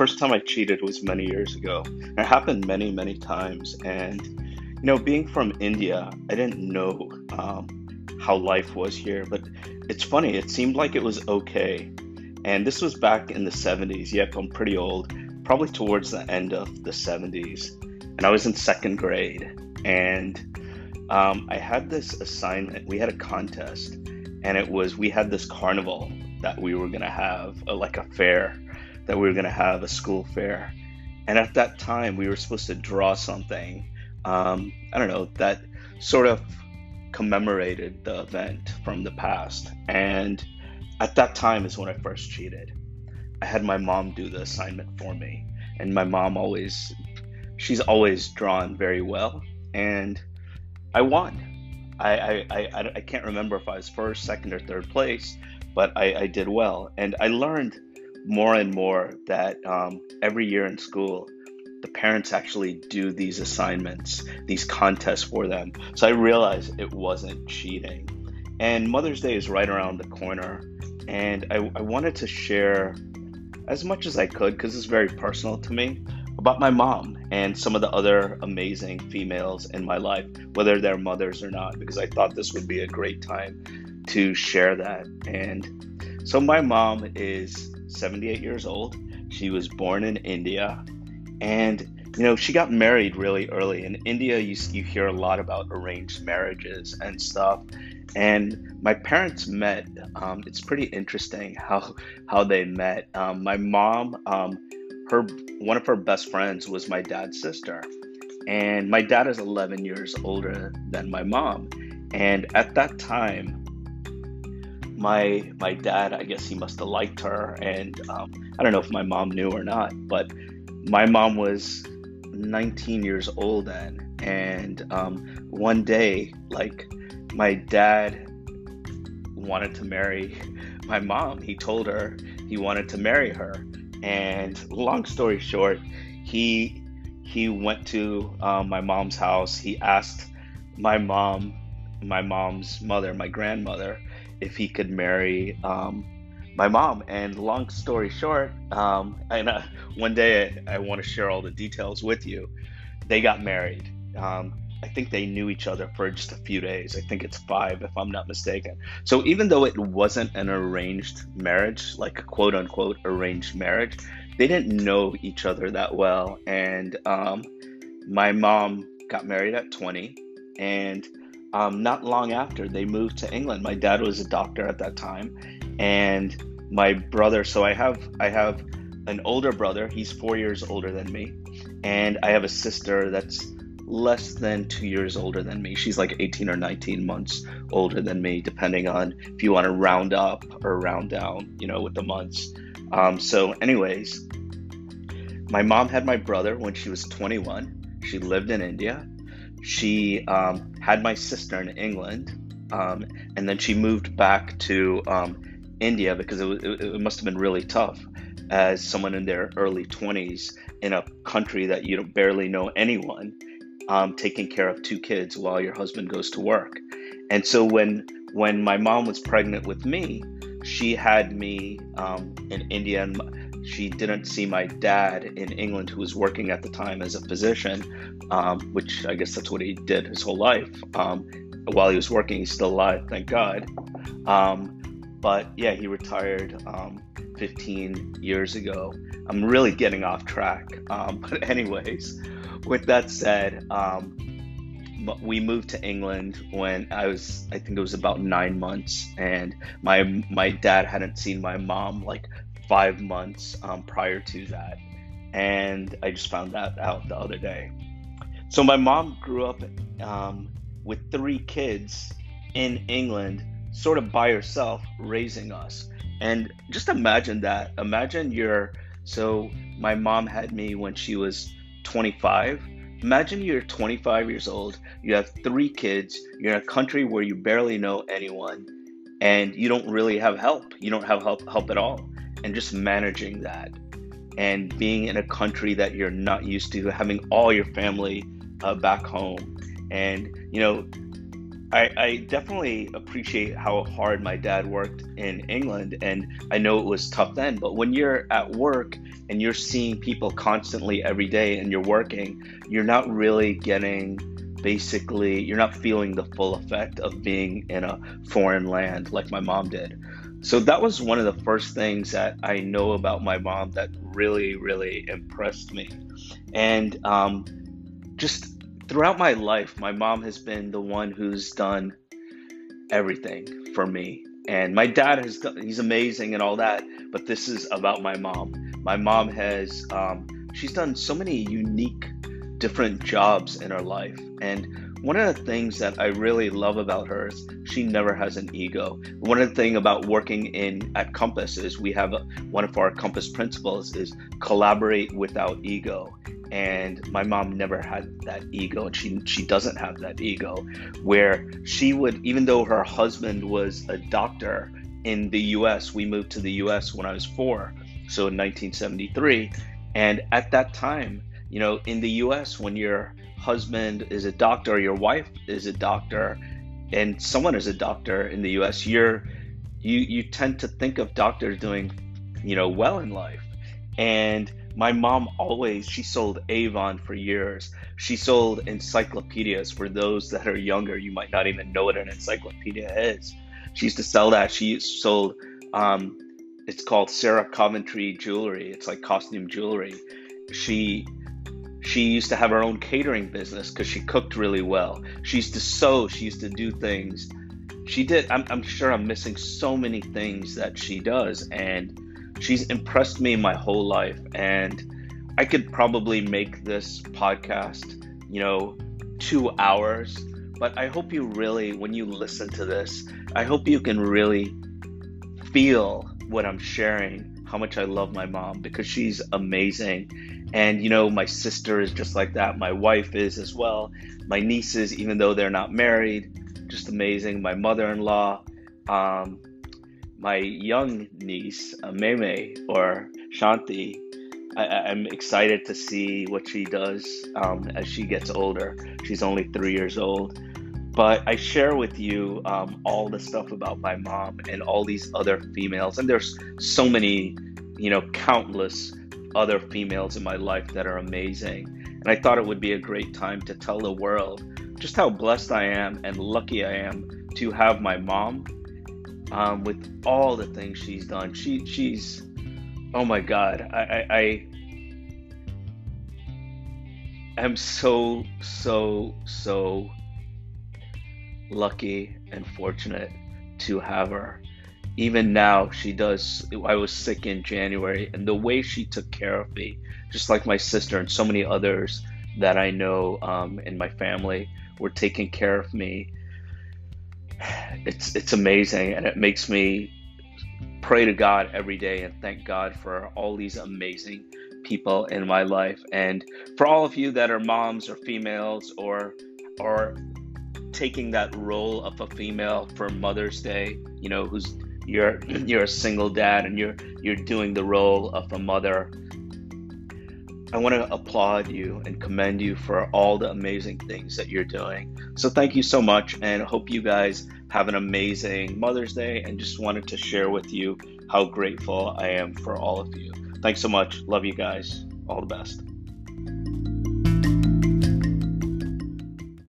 first time I cheated was many years ago. It happened many, many times. And, you know, being from India, I didn't know um, how life was here. But it's funny, it seemed like it was okay. And this was back in the 70s. Yep, I'm pretty old, probably towards the end of the 70s. And I was in second grade. And um, I had this assignment. We had a contest. And it was, we had this carnival that we were going to have, a, like a fair that we were going to have a school fair. And at that time, we were supposed to draw something, um, I don't know, that sort of commemorated the event from the past. And at that time is when I first cheated. I had my mom do the assignment for me. And my mom always, she's always drawn very well. And I won. I, I, I, I can't remember if I was first, second, or third place, but I, I did well. And I learned more and more that um, every year in school, the parents actually do these assignments, these contests for them. So I realized it wasn't cheating. And Mother's Day is right around the corner. And I, I wanted to share as much as I could, because it's very personal to me, about my mom and some of the other amazing females in my life, whether they're mothers or not, because I thought this would be a great time to share that. And so my mom is 78 years old. She was born in India. And, you know, she got married really early. In India, you, you hear a lot about arranged marriages and stuff. And my parents met. Um, it's pretty interesting how how they met. Um, my mom, um, her one of her best friends was my dad's sister, and my dad is 11 years older than my mom. And at that time, my my dad, I guess he must have liked her, and um, I don't know if my mom knew or not, but my mom was 19 years old then, and um, one day, like my dad wanted to marry my mom. He told her he wanted to marry her, and long story short, he he went to um, my mom's house. He asked my mom, my mom's mother, my grandmother, if he could marry um, my mom. And long story short, um, and uh, one day I, I want to share all the details with you. They got married. Um, I think they knew each other for just a few days. I think it's five, if I'm not mistaken. So even though it wasn't an arranged marriage, like a quote unquote arranged marriage, they didn't know each other that well. And um, my mom got married at 20, and um, not long after they moved to England. My dad was a doctor at that time, and my brother. So I have I have an older brother. He's four years older than me, and I have a sister that's less than two years older than me. She's like 18 or 19 months older than me, depending on if you want to round up or round down, you know, with the months. Um, so, anyways, my mom had my brother when she was 21. She lived in India she um, had my sister in England, um, and then she moved back to um, India because it, it, it, must have been really tough as someone in their early 20s in a country that you barely know anyone, um, taking care of two kids while your husband goes to work. And so when when my mom was pregnant with me, she had me um, in India and she didn't see my dad in England, who was working at the time as a physician, um, which I guess that's what he did his whole life. Um, while he was working, he's still alive, thank God. Um, but yeah, he retired um, 15 years ago. I'm really getting off track. Um, but, anyways, with that said, um, we moved to England when I was, I think it was about nine months, and my my dad hadn't seen my mom like five months um, prior to that. And I just found that out the other day. So my mom grew up um, with three kids in England, sort of by herself, raising us. And just imagine that. Imagine you're, so my mom had me when she was 25. Imagine you're 25 years old, you have three kids, you're in a country where you barely know anyone, and you don't really have help. You don't have help, help at all and just managing that and being in a country that you're not used to, having all your family uh, back home. And, you know, I, I definitely appreciate how hard my dad worked in England, and I know it was tough then. But when you're at work and you're seeing people constantly every day and you're working, you're not really getting basically, you're not feeling the full effect of being in a foreign land like my mom did. So that was one of the first things that I know about my mom that really, really impressed me. And um, just throughout my life, my mom has been the one who's done everything for me. And my dad has done, he's amazing and all that, but this is about my mom. My mom has, um, she's done so many unique, different jobs in her life. And one of the things that I really love about her is she never has an ego. One of the things about working in at Compass is we have one of our Compass principles is collaborate without ego. And my mom never had that ego, and she she doesn't have that ego. Where she would, even though her husband was a doctor in the U.S., we moved to the U.S. when I was four, so in 1973, and at that time, you know, in the U.S., when you're husband is a doctor, your wife is a doctor, and someone is a doctor in the U.S., you're you you tend to think of doctors doing, you know, well in life. And my mom always she sold Avon for years. She sold encyclopedias for those that are younger. You might not even know what an encyclopedia is. She used to sell that. She sold um, it's called Sarah Coventry jewelry. It's like costume jewelry. She she used to have her own catering business because she cooked really well. She used to sew. She used to do things. She did. I'm, I'm sure I'm missing so many things that she does. And she's impressed me my whole life. And I could probably make this podcast, you know, two hours. But I hope you really, when you listen to this, I hope you can really feel what I'm sharing, how much I love my mom because she's amazing and, you know, my sister is just like that. My wife is as well. My nieces, even though they're not married, just amazing. My mother in law, um, my young niece, uh, Meme or Shanti, I, am excited to see what she does um, as she gets older. She's only three years old. But I share with you um, all the stuff about my mom and all these other females. And there's so many, you know, countless other females in my life that are amazing. And I thought it would be a great time to tell the world just how blessed I am and lucky I am to have my mom um, with all the things she's done. She she's oh my god, I, I, I am so so so lucky and fortunate to have her. Even now she does i was sick in january and the way she took care of me just like my sister and so many others that i know um, in my family were taking care of me. It's it's amazing and it makes me pray to god every day and thank god for all these amazing people in my life. And for all of you that are moms or females or or taking that role of a female for mother's day you know who's you're you're a single dad and you're you're doing the role of a mother I want to applaud you and commend you for all the amazing things that you're doing. So thank you so much and hope you guys have an amazing Mother's Day and just wanted to share with you how grateful I am for all of you. Thanks so much. Love you guys. All the best.